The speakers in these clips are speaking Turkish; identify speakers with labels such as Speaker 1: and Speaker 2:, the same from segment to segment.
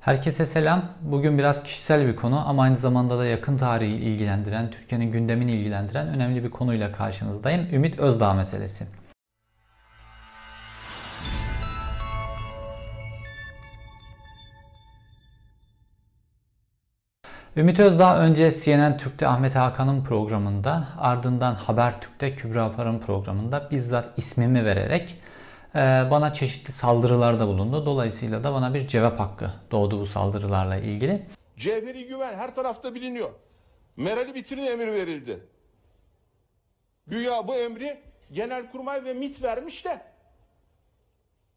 Speaker 1: Herkese selam. Bugün biraz kişisel bir konu ama aynı zamanda da yakın tarihi ilgilendiren, Türkiye'nin gündemini ilgilendiren önemli bir konuyla karşınızdayım. Ümit Özdağ meselesi. Ümit Özdağ önce CNN Türk'te Ahmet Hakan'ın programında ardından Habertürk'te Kübra Apar'ın programında bizzat ismimi vererek bana çeşitli saldırılarda bulundu. Dolayısıyla da bana bir cevap hakkı doğdu bu saldırılarla ilgili.
Speaker 2: Cevheri güven her tarafta biliniyor. Meral'i bitirin emir verildi. Güya bu emri Genelkurmay ve MIT vermiş de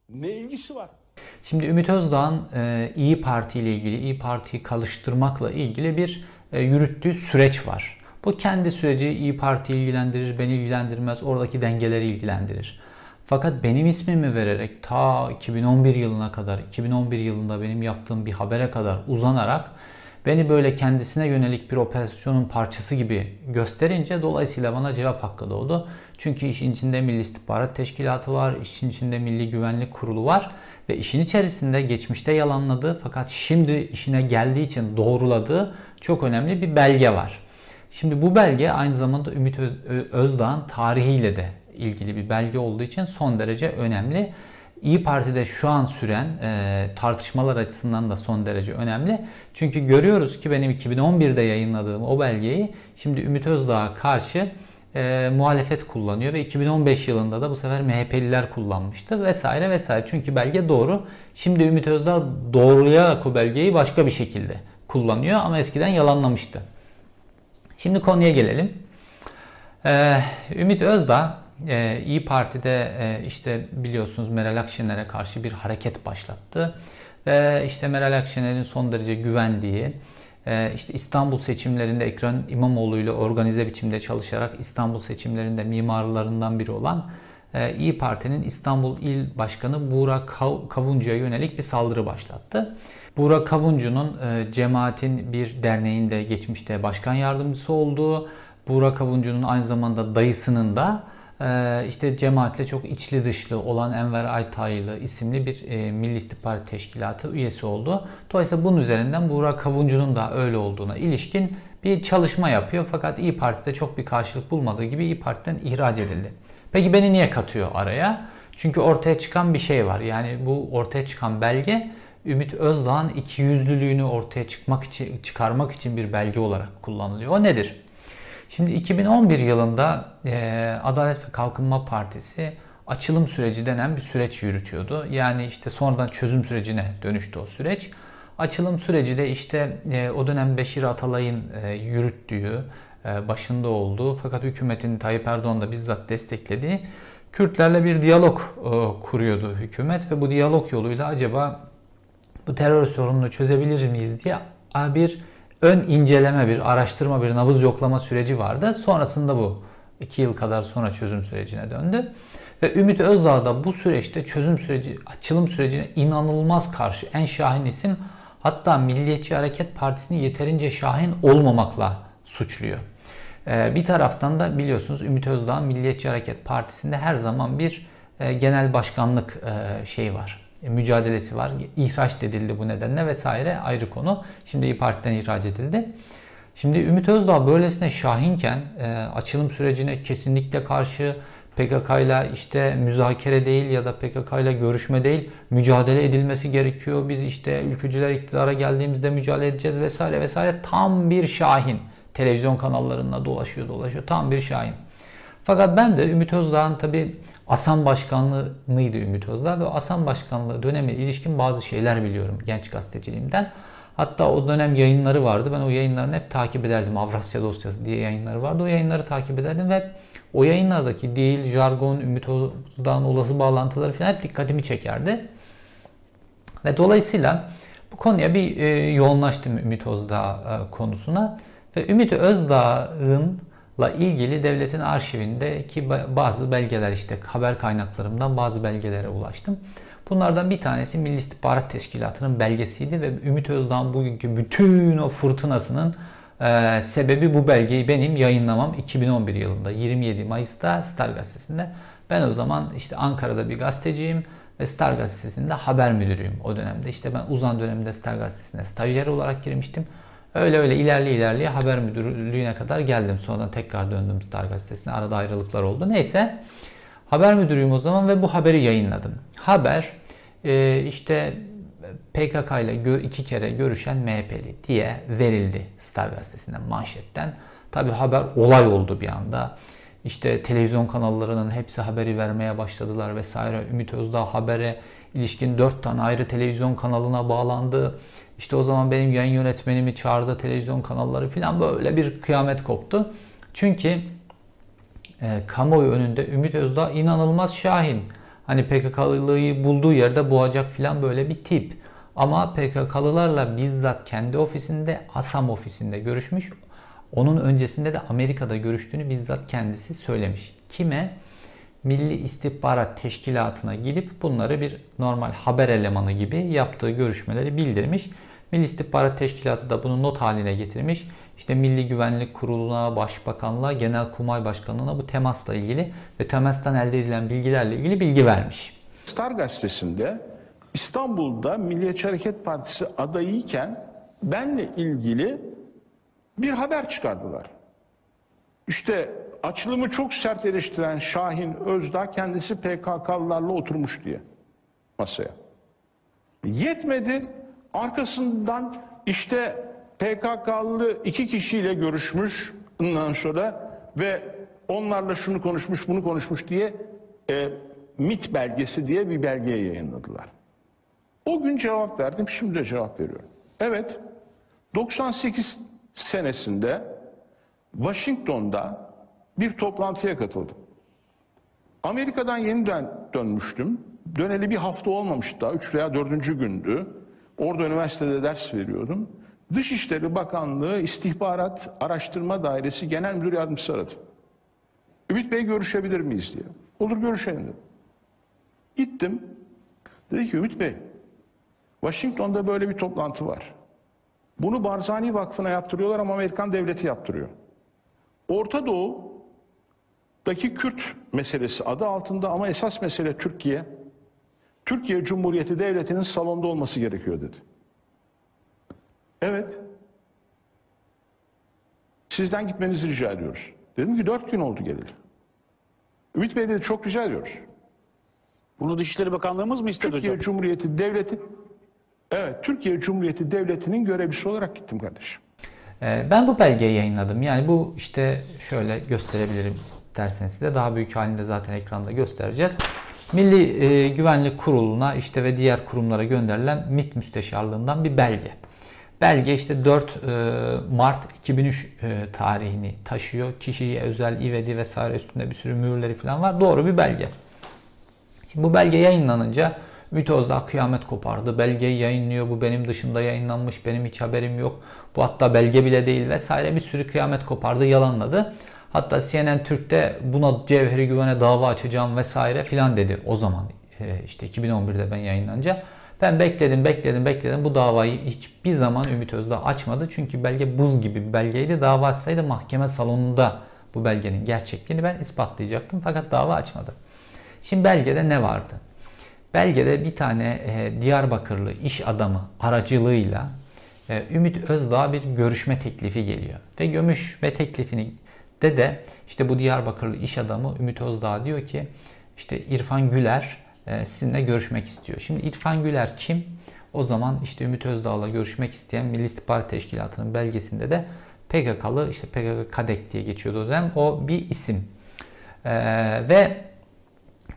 Speaker 2: ne ilgisi var?
Speaker 1: Şimdi Ümit Özdağ'ın e, İyi Parti ile ilgili, İyi Parti'yi kalıştırmakla ilgili bir e, yürüttüğü süreç var. Bu kendi süreci İyi Parti ilgilendirir, beni ilgilendirmez, oradaki dengeleri ilgilendirir. Fakat benim ismimi vererek ta 2011 yılına kadar, 2011 yılında benim yaptığım bir habere kadar uzanarak beni böyle kendisine yönelik bir operasyonun parçası gibi gösterince dolayısıyla bana cevap hakkı doğdu. Çünkü işin içinde Milli İstihbarat Teşkilatı var, işin içinde Milli Güvenlik Kurulu var ve işin içerisinde geçmişte yalanladığı fakat şimdi işine geldiği için doğruladığı çok önemli bir belge var. Şimdi bu belge aynı zamanda Ümit Özdağ'ın tarihiyle de ilgili bir belge olduğu için son derece önemli. İyi Parti'de şu an süren e, tartışmalar açısından da son derece önemli. Çünkü görüyoruz ki benim 2011'de yayınladığım o belgeyi şimdi Ümit Özdağ'a karşı e, muhalefet kullanıyor ve 2015 yılında da bu sefer MHP'liler kullanmıştı vesaire vesaire. Çünkü belge doğru. Şimdi Ümit Özdağ doğrulayarak o belgeyi başka bir şekilde kullanıyor ama eskiden yalanlamıştı. Şimdi konuya gelelim. Ee, Ümit Özdağ e, İyi Parti'de e, işte biliyorsunuz Meral Akşener'e karşı bir hareket başlattı. Ve işte Meral Akşener'in son derece güvendiği, e, işte İstanbul seçimlerinde Ekrem İmamoğlu ile organize biçimde çalışarak İstanbul seçimlerinde mimarlarından biri olan e, İyi Parti'nin İstanbul İl Başkanı Buğra Kavuncu'ya yönelik bir saldırı başlattı. Buğra Kavuncu'nun e, cemaatin bir derneğinde geçmişte başkan yardımcısı olduğu, Buğra Kavuncu'nun aynı zamanda dayısının da işte cemaatle çok içli dışlı olan Enver Aytaylı isimli bir e, Milli İstihbarat Teşkilatı üyesi oldu. Dolayısıyla bunun üzerinden Burak Kavuncu'nun da öyle olduğuna ilişkin bir çalışma yapıyor. Fakat İyi Parti'de çok bir karşılık bulmadığı gibi İyi Parti'den ihraç edildi. Peki beni niye katıyor araya? Çünkü ortaya çıkan bir şey var. Yani bu ortaya çıkan belge Ümit Özdağ'ın ikiyüzlülüğünü ortaya çıkmak için çıkarmak için bir belge olarak kullanılıyor. O nedir? Şimdi 2011 yılında e, Adalet ve Kalkınma Partisi açılım süreci denen bir süreç yürütüyordu. Yani işte sonradan çözüm sürecine dönüştü o süreç. Açılım süreci de işte e, o dönem Beşir Atalay'ın e, yürüttüğü, e, başında olduğu fakat hükümetin Tayyip Erdoğan da bizzat desteklediği Kürtlerle bir diyalog e, kuruyordu hükümet ve bu diyalog yoluyla acaba bu terör sorununu çözebilir miyiz diye bir ön inceleme, bir araştırma, bir nabız yoklama süreci vardı. Sonrasında bu 2 yıl kadar sonra çözüm sürecine döndü. Ve Ümit Özdağ da bu süreçte çözüm süreci, açılım sürecine inanılmaz karşı en şahin isim hatta Milliyetçi Hareket Partisi'ni yeterince şahin olmamakla suçluyor. Ee, bir taraftan da biliyorsunuz Ümit Özdağ'ın Milliyetçi Hareket Partisi'nde her zaman bir e, genel başkanlık e, şeyi var mücadelesi var. İhraç edildi bu nedenle vesaire ayrı konu. Şimdi İYİ Parti'den ihraç edildi. Şimdi Ümit Özdağ böylesine şahinken e, açılım sürecine kesinlikle karşı PKK ile işte müzakere değil ya da PKK ile görüşme değil mücadele edilmesi gerekiyor. Biz işte ülkücüler iktidara geldiğimizde mücadele edeceğiz vesaire vesaire tam bir şahin. Televizyon kanallarında dolaşıyor dolaşıyor tam bir şahin. Fakat ben de Ümit Özdağ'ın tabi Asan Başkanlığı mıydı Ümit Özdağ ve Asan Başkanlığı dönemi ilişkin bazı şeyler biliyorum genç gazeteciliğimden. Hatta o dönem yayınları vardı. Ben o yayınlarını hep takip ederdim. Avrasya dosyası diye yayınları vardı. O yayınları takip ederdim ve o yayınlardaki dil, jargon, Ümit Özdağ'ın olası bağlantıları falan hep dikkatimi çekerdi. Ve dolayısıyla bu konuya bir e, yoğunlaştım Ümit Özdağ e, konusuna. Ve Ümit Özdağ'ın ilgili devletin arşivindeki bazı belgeler işte haber kaynaklarımdan bazı belgelere ulaştım. Bunlardan bir tanesi Milli İstihbarat Teşkilatı'nın belgesiydi ve Ümit Özdağ'ın bugünkü bütün o fırtınasının e, sebebi bu belgeyi benim yayınlamam 2011 yılında 27 Mayıs'ta Star Gazetesi'nde. Ben o zaman işte Ankara'da bir gazeteciyim ve Star Gazetesi'nde haber müdürüyüm o dönemde. İşte ben uzan döneminde Star Gazetesi'ne stajyer olarak girmiştim. Öyle öyle ilerleye ilerleye haber müdürlüğüne kadar geldim. Sonra tekrar döndüm Star Gazetesi'ne. Arada ayrılıklar oldu. Neyse haber müdürüyüm o zaman ve bu haberi yayınladım. Haber e, işte PKK ile iki kere görüşen MHP'li diye verildi Star Gazetesi'nden manşetten. Tabi haber olay oldu bir anda. İşte televizyon kanallarının hepsi haberi vermeye başladılar vesaire. Ümit Özdağ habere ilişkin dört tane ayrı televizyon kanalına bağlandı. İşte o zaman benim yayın yönetmenimi çağırdı televizyon kanalları falan böyle bir kıyamet koptu. Çünkü e, kamuoyu önünde Ümit Özdağ inanılmaz şahin. Hani PKK'lıyı bulduğu yerde boğacak falan böyle bir tip. Ama PKK'lılarla bizzat kendi ofisinde, ASAM ofisinde görüşmüş. Onun öncesinde de Amerika'da görüştüğünü bizzat kendisi söylemiş. Kime? Milli İstihbarat Teşkilatı'na gidip bunları bir normal haber elemanı gibi yaptığı görüşmeleri bildirmiş. Milli İstihbarat Teşkilatı da bunu not haline getirmiş. İşte Milli Güvenlik Kurulu'na, Başbakanlığa, Genelkurmay Başkanlığı'na bu temasla ilgili ve temastan elde edilen bilgilerle ilgili bilgi vermiş.
Speaker 2: Star gazetesinde İstanbul'da Milliyetçi Hareket Partisi adayıyken benle ilgili bir haber çıkardılar. İşte açılımı çok sert eleştiren Şahin Özdağ kendisi PKK'lılarla oturmuş diye masaya. Yetmedi arkasından işte PKK'lı iki kişiyle görüşmüş ondan sonra ve onlarla şunu konuşmuş bunu konuşmuş diye e, MIT belgesi diye bir belgeye yayınladılar. O gün cevap verdim şimdi de cevap veriyorum. Evet 98 senesinde Washington'da bir toplantıya katıldım. Amerika'dan yeniden dönmüştüm. Döneli bir hafta olmamıştı daha. Üç veya dördüncü gündü. Orada üniversitede ders veriyordum. Dışişleri Bakanlığı İstihbarat Araştırma Dairesi Genel Müdür Yardımcısı aradı. Ümit Bey görüşebilir miyiz diye. Olur görüşelim dedim. Gittim. Dedi ki Ümit Bey, Washington'da böyle bir toplantı var. Bunu Barzani Vakfı'na yaptırıyorlar ama Amerikan devleti yaptırıyor. Orta Doğu'daki Kürt meselesi adı altında ama esas mesele Türkiye. Türkiye Cumhuriyeti Devleti'nin salonda olması gerekiyor dedi. Evet. Sizden gitmenizi rica ediyoruz. Dedim ki dört gün oldu geleli. Ümit Bey dedi çok rica ediyoruz.
Speaker 3: Bunu Dışişleri Bakanlığımız mı istedi
Speaker 2: Türkiye
Speaker 3: hocam?
Speaker 2: Cumhuriyeti Devleti Evet, Türkiye Cumhuriyeti Devleti'nin görevlisi olarak gittim kardeşim.
Speaker 1: Ee, ben bu belgeyi yayınladım. Yani bu işte şöyle gösterebilirim isterseniz size. Daha büyük halinde zaten ekranda göstereceğiz. Milli e, Güvenlik Kurulu'na işte ve diğer kurumlara gönderilen MİT müsteşarlığından bir belge. Belge işte 4 e, Mart 2003 e, tarihini taşıyor. Kişiye özel ivedi vesaire üstünde bir sürü mühürleri falan var. Doğru bir belge. Şimdi bu belge yayınlanınca Mitoz'da kıyamet kopardı. Belgeyi yayınlıyor. Bu benim dışında yayınlanmış. Benim hiç haberim yok. Bu hatta belge bile değil vesaire bir sürü kıyamet kopardı. Yalanladı. Hatta CNN Türk'te buna Cevheri Güven'e dava açacağım vesaire filan dedi o zaman. E, işte 2011'de ben yayınlanınca. Ben bekledim, bekledim, bekledim. Bu davayı hiçbir zaman Ümit Özdağ açmadı. Çünkü belge buz gibi bir belgeydi. Dava açsaydı mahkeme salonunda bu belgenin gerçekliğini ben ispatlayacaktım. Fakat dava açmadı. Şimdi belgede ne vardı? Belgede bir tane e, Diyarbakırlı iş adamı aracılığıyla e, Ümit Özdağ bir görüşme teklifi geliyor. Ve görüşme teklifini de de işte bu Diyarbakırlı iş adamı Ümit Özdağ diyor ki işte İrfan Güler e, sizinle görüşmek istiyor. Şimdi İrfan Güler kim? O zaman işte Ümit Özdağ'la görüşmek isteyen Milli İstihbarat Teşkilatı'nın belgesinde de PKK'lı işte PKK Kadek diye geçiyordu o dönem. O bir isim. Ee, ve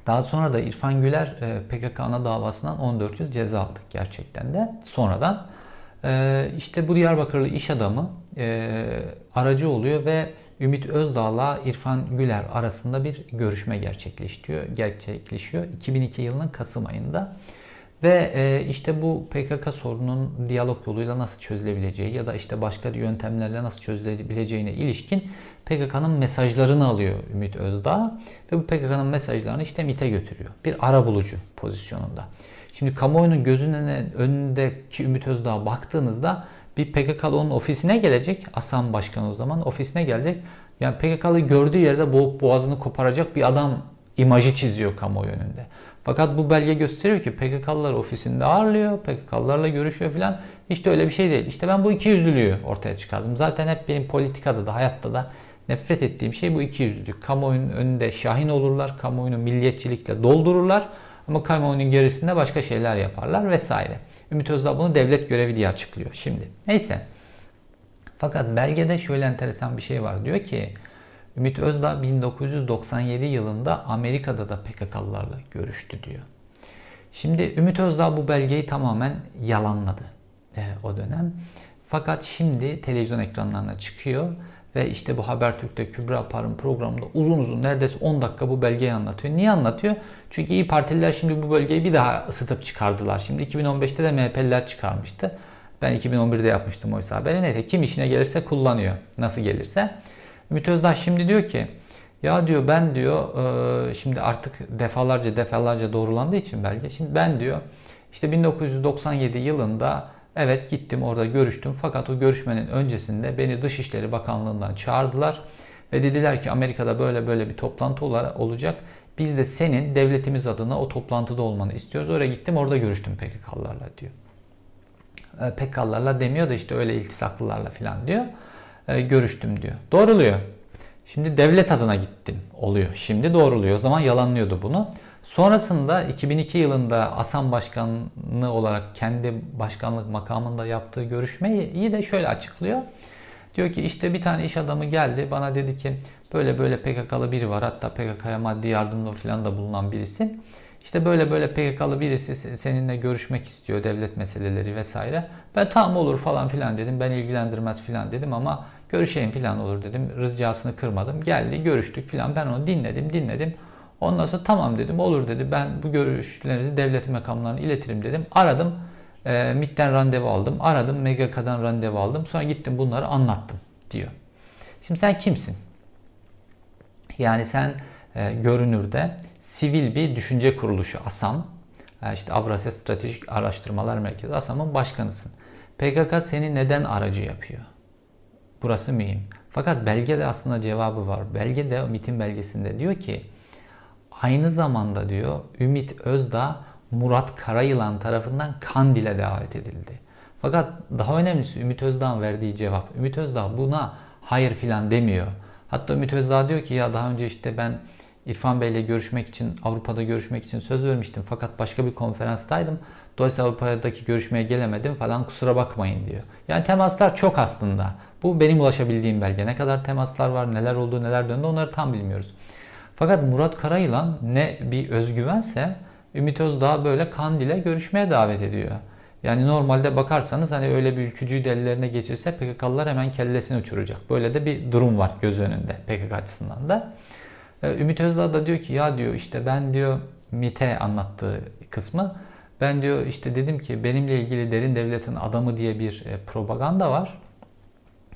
Speaker 1: daha sonra da İrfan Güler e, PKK ana davasından 14 yıl ceza aldı gerçekten de. Sonradan e, işte bu Diyarbakırlı iş adamı e, aracı oluyor ve Ümit Özdağ'la İrfan Güler arasında bir görüşme gerçekleşiyor. Gerçekleşiyor 2002 yılının Kasım ayında. Ve işte bu PKK sorunun diyalog yoluyla nasıl çözülebileceği ya da işte başka yöntemlerle nasıl çözülebileceğine ilişkin PKK'nın mesajlarını alıyor Ümit Özdağ ve bu PKK'nın mesajlarını işte MİT'e götürüyor. Bir ara bulucu pozisyonunda. Şimdi kamuoyunun gözünün önündeki Ümit Özdağ'a baktığınızda bir PKK'lı onun ofisine gelecek. Asam Başkanı o zaman ofisine gelecek. Yani PKK'lı gördüğü yerde boğup boğazını koparacak bir adam imajı çiziyor kamuoyu önünde. Fakat bu belge gösteriyor ki PKK'lılar ofisinde ağırlıyor, PKK'lılarla görüşüyor falan. İşte öyle bir şey değil. İşte ben bu iki yüzlülüğü ortaya çıkardım. Zaten hep benim politikada da hayatta da nefret ettiğim şey bu iki yüzlülük. Kamuoyunun önünde şahin olurlar, kamuoyunu milliyetçilikle doldururlar ama kamuoyunun gerisinde başka şeyler yaparlar vesaire. Ümit Özdağ bunu devlet görevi diye açıklıyor şimdi. Neyse. Fakat belgede şöyle enteresan bir şey var. Diyor ki Ümit Özdağ 1997 yılında Amerika'da da PKK'lılarla görüştü diyor. Şimdi Ümit Özdağ bu belgeyi tamamen yalanladı e, o dönem. Fakat şimdi televizyon ekranlarına çıkıyor ve işte bu Habertürk'te Kübra Par'ın programında uzun uzun neredeyse 10 dakika bu belgeyi anlatıyor. Niye anlatıyor? Çünkü İyi Partililer şimdi bu bölgeyi bir daha ısıtıp çıkardılar. Şimdi 2015'te de MHP'liler çıkarmıştı. Ben 2011'de yapmıştım oysa haberi. Neyse kim işine gelirse kullanıyor. Nasıl gelirse. Ümit Özdağ şimdi diyor ki ya diyor ben diyor e, şimdi artık defalarca defalarca doğrulandığı için belge. Şimdi ben diyor işte 1997 yılında evet gittim orada görüştüm fakat o görüşmenin öncesinde beni Dışişleri Bakanlığı'ndan çağırdılar ve dediler ki Amerika'da böyle böyle bir toplantı olacak. Biz de senin devletimiz adına o toplantıda olmanı istiyoruz. Oraya gittim orada görüştüm PKK'larla diyor. E, PKK'larla demiyor da işte öyle iltisaklılarla falan diyor. E, görüştüm diyor. Doğruluyor. Şimdi devlet adına gittim oluyor. Şimdi doğruluyor. O zaman yalanlıyordu bunu. Sonrasında 2002 yılında ASAM Başkanı olarak kendi başkanlık makamında yaptığı görüşmeyi iyi de şöyle açıklıyor. Diyor ki işte bir tane iş adamı geldi bana dedi ki böyle böyle PKK'lı biri var hatta PKK'ya maddi yardımda falan da bulunan birisi. İşte böyle böyle PKK'lı birisi seninle görüşmek istiyor devlet meseleleri vesaire. Ben tamam olur falan filan dedim. Ben ilgilendirmez filan dedim ama görüşeyim filan olur dedim. Rızcasını kırmadım. Geldi görüştük filan. Ben onu dinledim dinledim. Ondan sonra tamam dedim olur dedi. Ben bu görüşlerinizi devlet makamlarına iletirim dedim. Aradım. E, MİT'ten randevu aldım. Aradım. MGK'dan randevu aldım. Sonra gittim bunları anlattım diyor. Şimdi sen kimsin? Yani sen e, görünürde sivil bir düşünce kuruluşu ASAM, e, işte Avrasya Stratejik Araştırmalar Merkezi ASAM'ın başkanısın. PKK seni neden aracı yapıyor? Burası mühim. Fakat belgede aslında cevabı var. Belgede MIT'in belgesinde diyor ki aynı zamanda diyor Ümit Özdağ Murat Karayılan tarafından Kandil'e davet edildi. Fakat daha önemlisi Ümit Özdağ'ın verdiği cevap. Ümit Özdağ buna hayır filan demiyor. Hatta Ümit Özdağ diyor ki ya daha önce işte ben İrfan Bey ile görüşmek için Avrupa'da görüşmek için söz vermiştim. Fakat başka bir konferanstaydım. Dolayısıyla Avrupa'daki görüşmeye gelemedim falan kusura bakmayın diyor. Yani temaslar çok aslında. Bu benim ulaşabildiğim belge. Ne kadar temaslar var, neler oldu, neler döndü onları tam bilmiyoruz. Fakat Murat Karayılan ne bir özgüvense Ümit Özdağ böyle Kandil'e görüşmeye davet ediyor. Yani normalde bakarsanız hani öyle bir ülkücüyü de ellerine geçirse PKK'lılar hemen kellesini uçuracak. Böyle de bir durum var göz önünde PKK açısından da. Ee, Ümit Özdağ da diyor ki ya diyor işte ben diyor MIT'e anlattığı kısmı ben diyor işte dedim ki benimle ilgili derin devletin adamı diye bir e, propaganda var.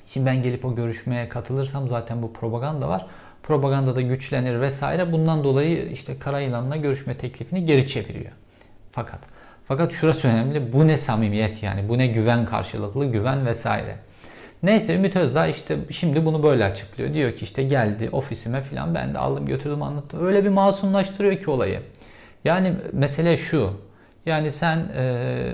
Speaker 1: Şimdi ben gelip o görüşmeye katılırsam zaten bu propaganda var. Propaganda da güçlenir vesaire. Bundan dolayı işte Karayılan'la görüşme teklifini geri çeviriyor. Fakat fakat şurası önemli. Bu ne samimiyet yani. Bu ne güven karşılıklı güven vesaire. Neyse Ümit Özdağ işte şimdi bunu böyle açıklıyor. Diyor ki işte geldi ofisime filan ben de aldım götürdüm anlattım. Öyle bir masumlaştırıyor ki olayı. Yani mesele şu. Yani sen e,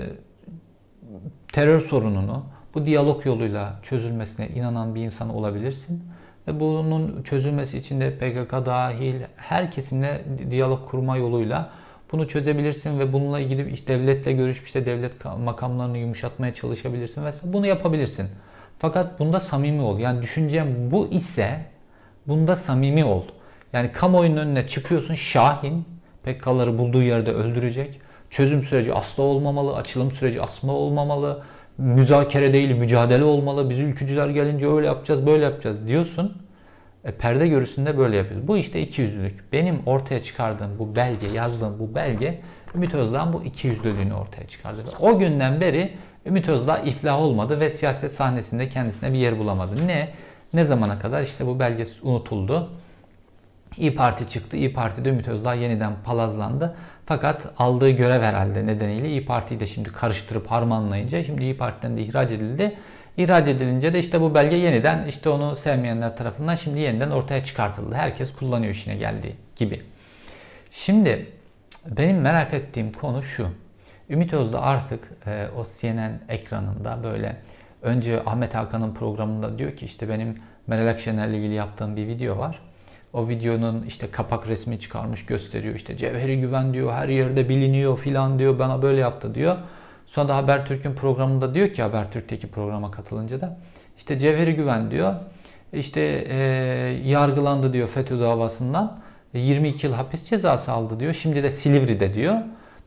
Speaker 1: terör sorununu bu diyalog yoluyla çözülmesine inanan bir insan olabilirsin. Ve bunun çözülmesi için de PKK dahil her kesimle diyalog kurma yoluyla bunu çözebilirsin ve bununla ilgili işte devletle görüşüp işte devlet makamlarını yumuşatmaya çalışabilirsin vesaire. Bunu yapabilirsin. Fakat bunda samimi ol. Yani düşüncem bu ise bunda samimi ol. Yani kamuoyunun önüne çıkıyorsun Şahin PKK'ları bulduğu yerde öldürecek. Çözüm süreci asla olmamalı, açılım süreci asla olmamalı. Müzakere değil, mücadele olmalı. Biz ülkücüler gelince öyle yapacağız, böyle yapacağız diyorsun. E, perde görüsünde böyle yapıyoruz. Bu işte iki yüzlülük. Benim ortaya çıkardığım bu belge, yazdığım bu belge Ümit Özdağ'ın bu iki yüzlülüğünü ortaya çıkardı. O günden beri Ümit Özdağ iflah olmadı ve siyaset sahnesinde kendisine bir yer bulamadı. Ne? Ne zamana kadar? işte bu belge unutuldu. İyi Parti çıktı. İyi Parti'de Ümit Özdağ yeniden palazlandı. Fakat aldığı görev herhalde nedeniyle İyi Parti'yi de şimdi karıştırıp harmanlayınca şimdi İyi Parti'den de ihraç edildi. İhraç edilince de işte bu belge yeniden işte onu sevmeyenler tarafından şimdi yeniden ortaya çıkartıldı. Herkes kullanıyor işine geldiği gibi. Şimdi benim merak ettiğim konu şu. Ümit Özdağ artık e, o CNN ekranında böyle önce Ahmet Hakan'ın programında diyor ki işte benim Meral Akşener'le ilgili yaptığım bir video var. O videonun işte kapak resmi çıkarmış gösteriyor. İşte Cevheri Güven diyor her yerde biliniyor filan diyor bana böyle yaptı diyor. Sonra da Habertürk'ün programında diyor ki Habertürk'teki programa katılınca da işte Cevheri Güven diyor işte e, yargılandı diyor FETÖ davasından 22 yıl hapis cezası aldı diyor. Şimdi de Silivri'de diyor.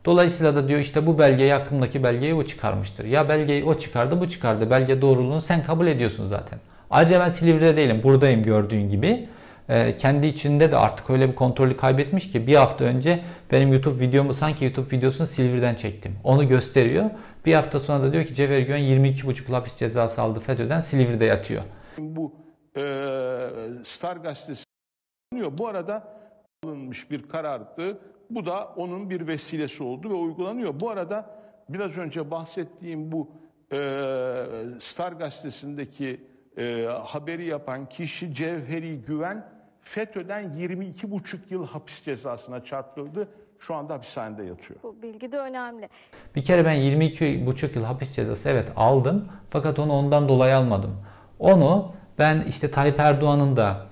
Speaker 1: Dolayısıyla da diyor işte bu belge yakındaki belgeyi o çıkarmıştır. Ya belgeyi o çıkardı bu çıkardı. Belge doğruluğunu sen kabul ediyorsun zaten. Ayrıca ben Silivri'de değilim. Buradayım gördüğün gibi. Ee, kendi içinde de artık öyle bir kontrolü kaybetmiş ki bir hafta önce benim YouTube videomu sanki YouTube videosunu Silivri'den çektim. Onu gösteriyor. Bir hafta sonra da diyor ki Cevher Güven 22,5 yıl hapis cezası aldı FETÖ'den Silivri'de yatıyor.
Speaker 2: Bu e, Star gazetesi bu arada alınmış bir karardı. Bu da onun bir vesilesi oldu ve uygulanıyor. Bu arada biraz önce bahsettiğim bu e, Star gazetesindeki e, haberi yapan kişi Cevheri Güven FETÖ'den 22,5 yıl hapis cezasına çarptırıldı. Şu anda hapishanede yatıyor.
Speaker 4: Bu bilgi de önemli.
Speaker 1: Bir kere ben 22,5 yıl hapis cezası evet aldım. Fakat onu ondan dolayı almadım. Onu ben işte Tayyip Erdoğan'ın da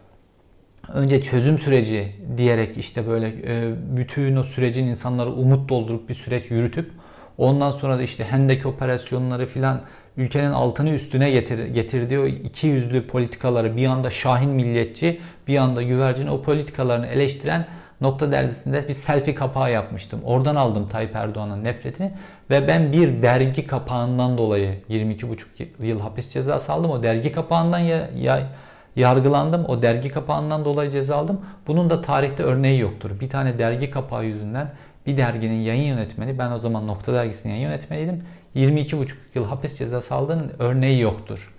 Speaker 1: önce çözüm süreci diyerek işte böyle e, bütün o sürecin insanları umut doldurup bir süreç yürütüp ondan sonra da işte Hendek operasyonları filan ülkenin altını üstüne getir, getirdiği o iki yüzlü politikaları bir anda Şahin milliyetçi bir anda güvercin o politikalarını eleştiren Nokta dergisinde bir selfie kapağı yapmıştım. Oradan aldım Tayyip Erdoğan'ın nefretini ve ben bir dergi kapağından dolayı 22,5 yıl hapis cezası aldım. O dergi kapağından ya, ya yargılandım. O dergi kapağından dolayı ceza aldım. Bunun da tarihte örneği yoktur. Bir tane dergi kapağı yüzünden bir derginin yayın yönetmeni, ben o zaman Nokta Dergisi'nin yayın yönetmeniydim. 22,5 yıl hapis cezası aldığının örneği yoktur.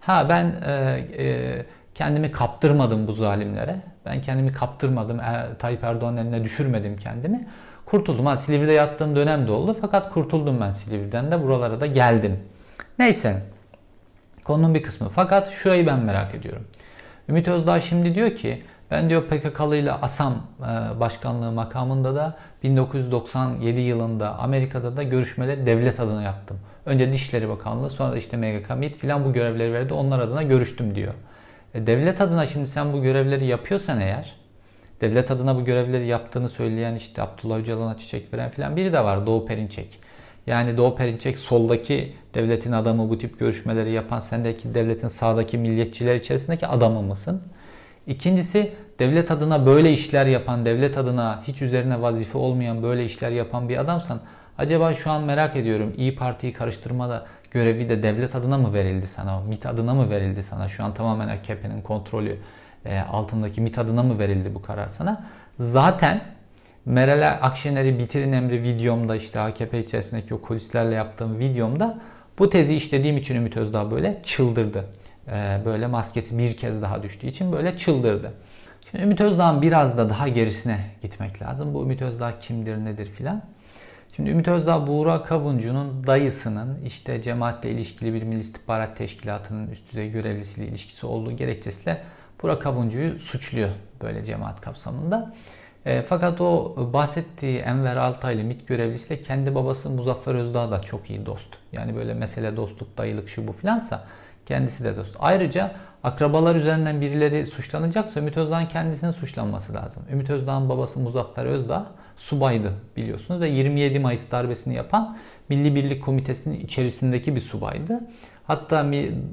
Speaker 1: Ha ben e, e, kendimi kaptırmadım bu zalimlere. Ben kendimi kaptırmadım. E, Tayyip Erdoğan'ın eline düşürmedim kendimi. Kurtuldum. Ha Silivri'de yattığım dönem de oldu. Fakat kurtuldum ben Silivri'den de. Buralara da geldim. Neyse. Konunun bir kısmı. Fakat şurayı ben merak ediyorum. Ümit Özdağ şimdi diyor ki ben diyor PKK'lı ile ASAM e, başkanlığı makamında da 1997 yılında Amerika'da da görüşmeleri devlet adına yaptım. Önce Dışişleri Bakanlığı sonra işte MGK, MİT filan bu görevleri verdi. Onlar adına görüştüm diyor. E, devlet adına şimdi sen bu görevleri yapıyorsan eğer devlet adına bu görevleri yaptığını söyleyen işte Abdullah Öcalan'a çiçek veren filan biri de var Doğu Perinçek. Yani Doğu Perinçek soldaki devletin adamı bu tip görüşmeleri yapan sendeki devletin sağdaki milliyetçiler içerisindeki adamı mısın? İkincisi devlet adına böyle işler yapan, devlet adına hiç üzerine vazife olmayan böyle işler yapan bir adamsan acaba şu an merak ediyorum İyi Parti'yi karıştırmada görevi de devlet adına mı verildi sana? MIT adına mı verildi sana? Şu an tamamen AKP'nin kontrolü e, altındaki MIT adına mı verildi bu karar sana? Zaten Meral Akşener'i bitirin emri videomda işte AKP içerisindeki o kulislerle yaptığım videomda bu tezi işlediğim için Ümit Özdağ böyle çıldırdı. E, böyle maskesi bir kez daha düştüğü için böyle çıldırdı. Şimdi Ümit Özdağ'ın biraz da daha gerisine gitmek lazım. Bu Ümit Özdağ kimdir nedir filan. Şimdi Ümit Özdağ Buğra Kavuncu'nun dayısının işte cemaatle ilişkili bir Milli İstihbarat Teşkilatı'nın üst düzey görevlisiyle ilişkisi olduğu gerekçesiyle Buğra Kavuncu'yu suçluyor böyle cemaat kapsamında. E, fakat o bahsettiği Enver Altaylı MİT görevlisiyle kendi babası Muzaffer Özdağ da çok iyi dost. Yani böyle mesele dostluk, dayılık şu bu filansa kendisi de dost. Ayrıca akrabalar üzerinden birileri suçlanacaksa Ümit Özdağ'ın kendisinin suçlanması lazım. Ümit Özdağ'ın babası Muzaffer Özdağ subaydı biliyorsunuz ve 27 Mayıs darbesini yapan Milli Birlik Komitesi'nin içerisindeki bir subaydı. Hatta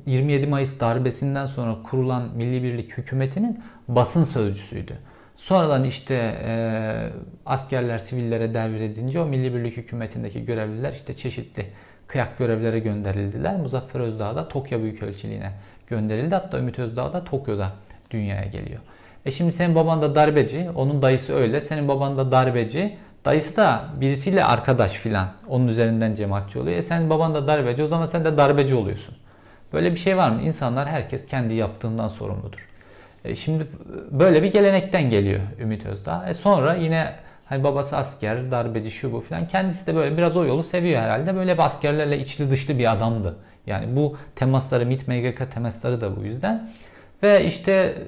Speaker 1: 27 Mayıs darbesinden sonra kurulan Milli Birlik hükümetinin basın sözcüsüydü. Sonradan işte e, askerler sivillere devredince o Milli Birlik hükümetindeki görevliler işte çeşitli kıyak görevlere gönderildiler. Muzaffer Özdağ da Tokyo Büyükelçiliğine gönderildi. Hatta Ümit Özdağ da Tokyo'da dünyaya geliyor. E şimdi senin baban da darbeci, onun dayısı öyle. Senin baban da darbeci, dayısı da birisiyle arkadaş filan. Onun üzerinden cemaatçi oluyor. E senin baban da darbeci, o zaman sen de darbeci oluyorsun. Böyle bir şey var mı? İnsanlar herkes kendi yaptığından sorumludur. E şimdi böyle bir gelenekten geliyor Ümit Özdağ. E sonra yine hani babası asker, darbeci şu bu filan. Kendisi de böyle biraz o yolu seviyor herhalde. Böyle bir askerlerle içli dışlı bir adamdı. Yani bu temasları, MİT, MGK temasları da bu yüzden. Ve işte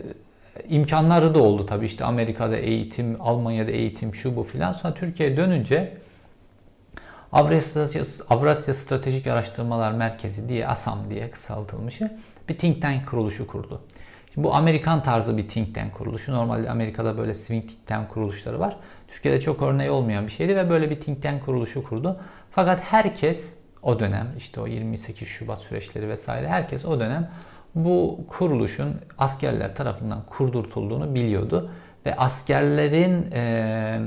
Speaker 1: imkanları da oldu tabii işte Amerika'da eğitim, Almanya'da eğitim, şu bu filan. Sonra Türkiye'ye dönünce Avrasya, Avrasya Stratejik Araştırmalar Merkezi diye ASAM diye kısaltılmışı bir think tank kuruluşu kurdu. Şimdi bu Amerikan tarzı bir think tank kuruluşu. Normalde Amerika'da böyle swing think tank kuruluşları var. Türkiye'de çok örneği olmayan bir şeydi ve böyle bir think tank kuruluşu kurdu. Fakat herkes o dönem işte o 28 Şubat süreçleri vesaire herkes o dönem bu kuruluşun askerler tarafından kurdurtulduğunu biliyordu ve askerlerin e,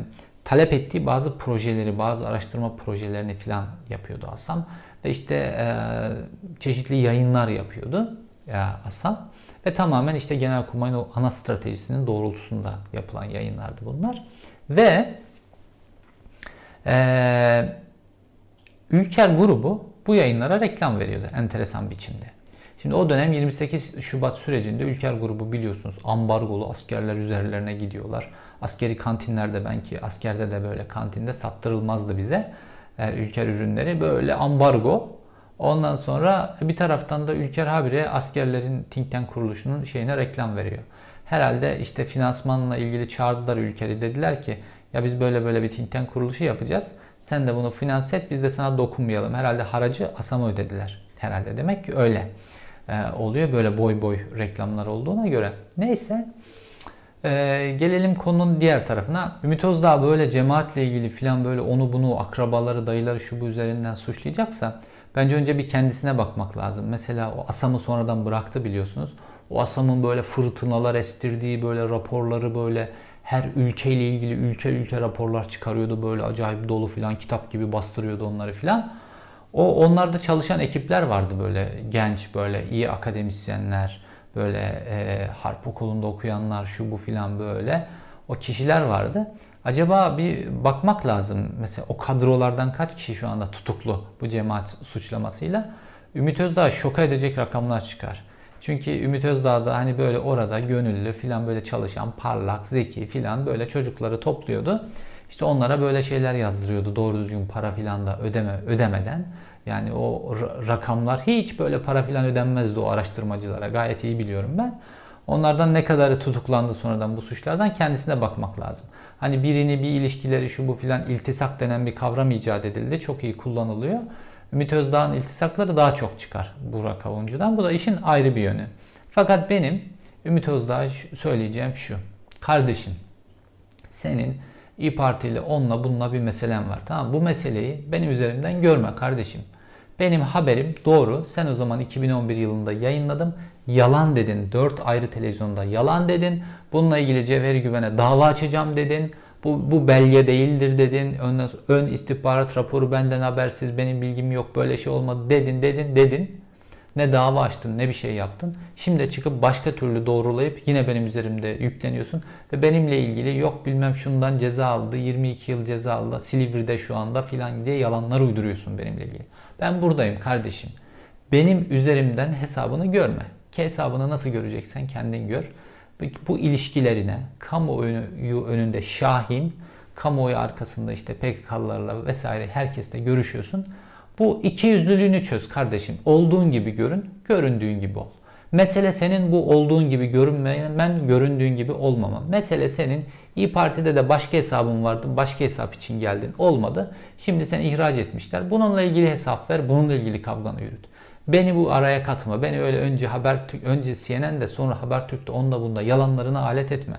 Speaker 1: talep ettiği bazı projeleri, bazı araştırma projelerini falan yapıyordu Asam ve işte e, çeşitli yayınlar yapıyordu ya Asam ve tamamen işte Genelkurmay'ın o ana stratejisinin doğrultusunda yapılan yayınlardı bunlar ve e, Ülker grubu bu yayınlara reklam veriyordu enteresan biçimde. Şimdi o dönem 28 Şubat sürecinde Ülker grubu biliyorsunuz ambargolu askerler üzerlerine gidiyorlar. Askeri kantinlerde ben ki askerde de böyle kantinde sattırılmazdı bize e, Ülker ürünleri. Böyle ambargo. Ondan sonra bir taraftan da Ülker habire askerlerin think kuruluşunun şeyine reklam veriyor. Herhalde işte finansmanla ilgili çağırdılar Ülker'i dediler ki ya biz böyle böyle bir think kuruluşu yapacağız. Sen de bunu finanse et biz de sana dokunmayalım. Herhalde haracı ASAM'a ödediler. Herhalde demek ki öyle e, oluyor. Böyle boy boy reklamlar olduğuna göre. Neyse. E, gelelim konunun diğer tarafına. Ümit Özdağ böyle cemaatle ilgili filan böyle onu bunu akrabaları dayıları şu bu üzerinden suçlayacaksa bence önce bir kendisine bakmak lazım. Mesela o ASAM'ı sonradan bıraktı biliyorsunuz. O ASAM'ın böyle fırtınalar estirdiği böyle raporları böyle her ülkeyle ilgili ülke ülke raporlar çıkarıyordu böyle acayip dolu filan kitap gibi bastırıyordu onları filan. O onlarda çalışan ekipler vardı böyle genç böyle iyi akademisyenler böyle e, harp okulunda okuyanlar şu bu filan böyle o kişiler vardı. Acaba bir bakmak lazım. Mesela o kadrolardan kaç kişi şu anda tutuklu bu cemaat suçlamasıyla? Ümit Özdağ şoka edecek rakamlar çıkar. Çünkü Ümit Özdağ da hani böyle orada gönüllü filan böyle çalışan parlak, zeki filan böyle çocukları topluyordu. İşte onlara böyle şeyler yazdırıyordu doğru düzgün para filan da ödeme ödemeden. Yani o rakamlar hiç böyle para filan ödenmezdi o araştırmacılara. Gayet iyi biliyorum ben. Onlardan ne kadarı tutuklandı sonradan bu suçlardan kendisine bakmak lazım. Hani birini bir ilişkileri şu bu filan iltisak denen bir kavram icat edildi. Çok iyi kullanılıyor. Ümit Özdağ'ın iltisakları daha çok çıkar Burak Avuncu'dan. Bu da işin ayrı bir yönü. Fakat benim Ümit Özdağ'a söyleyeceğim şu. Kardeşim senin İyi Parti ile onunla bununla bir meselen var. Tamam Bu meseleyi benim üzerimden görme kardeşim. Benim haberim doğru. Sen o zaman 2011 yılında yayınladım. Yalan dedin. 4 ayrı televizyonda yalan dedin. Bununla ilgili Cevheri Güven'e dava açacağım dedin. Bu, bu belge değildir dedin. Ön, ön istihbarat raporu benden habersiz. Benim bilgim yok. Böyle şey olmadı dedin dedin dedin. Ne dava açtın ne bir şey yaptın. Şimdi çıkıp başka türlü doğrulayıp yine benim üzerimde yükleniyorsun. Ve benimle ilgili yok bilmem şundan ceza aldı. 22 yıl ceza aldı. Silivri'de şu anda filan diye yalanlar uyduruyorsun benimle ilgili. Ben buradayım kardeşim. Benim üzerimden hesabını görme. Ki hesabını nasıl göreceksen kendin gör. Bu ilişkilerine kamuoyu önünde şahin, kamuoyu arkasında işte PKK'larla vesaire herkesle görüşüyorsun. Bu iki yüzlülüğünü çöz kardeşim. Olduğun gibi görün, göründüğün gibi ol. Mesele senin bu olduğun gibi görünmemen, göründüğün gibi olmaman. Mesele senin İyi Parti'de de başka hesabın vardı, başka hesap için geldin. Olmadı. Şimdi seni ihraç etmişler. Bununla ilgili hesap ver, bununla ilgili kavganı yürüt. Beni bu araya katma. Beni öyle önce haber önce CNN'de sonra Habertürk'te onda bunda yalanlarına alet etme.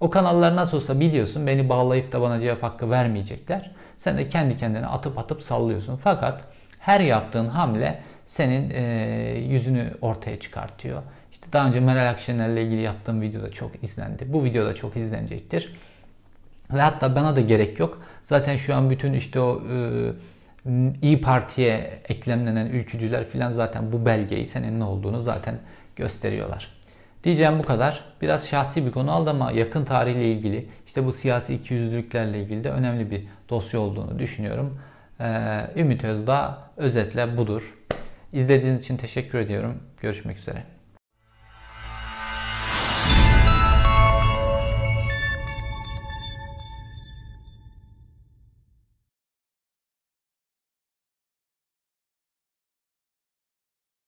Speaker 1: O kanallar nasıl olsa biliyorsun beni bağlayıp da bana cevap hakkı vermeyecekler. Sen de kendi kendine atıp atıp sallıyorsun. Fakat her yaptığın hamle senin e, yüzünü ortaya çıkartıyor. İşte daha önce Meral Akşener'le ilgili yaptığım videoda çok izlendi. Bu videoda çok izlenecektir. Ve hatta bana da gerek yok. Zaten şu an bütün işte o e, İyi Parti'ye eklemlenen ülkücüler filan zaten bu belgeyi senin ne olduğunu zaten gösteriyorlar. Diyeceğim bu kadar. Biraz şahsi bir konu aldı ama yakın tarihle ilgili işte bu siyasi ikiyüzlülüklerle ilgili de önemli bir dosya olduğunu düşünüyorum. Ee, Ümit Özdağ özetle budur. İzlediğiniz için teşekkür ediyorum. Görüşmek üzere.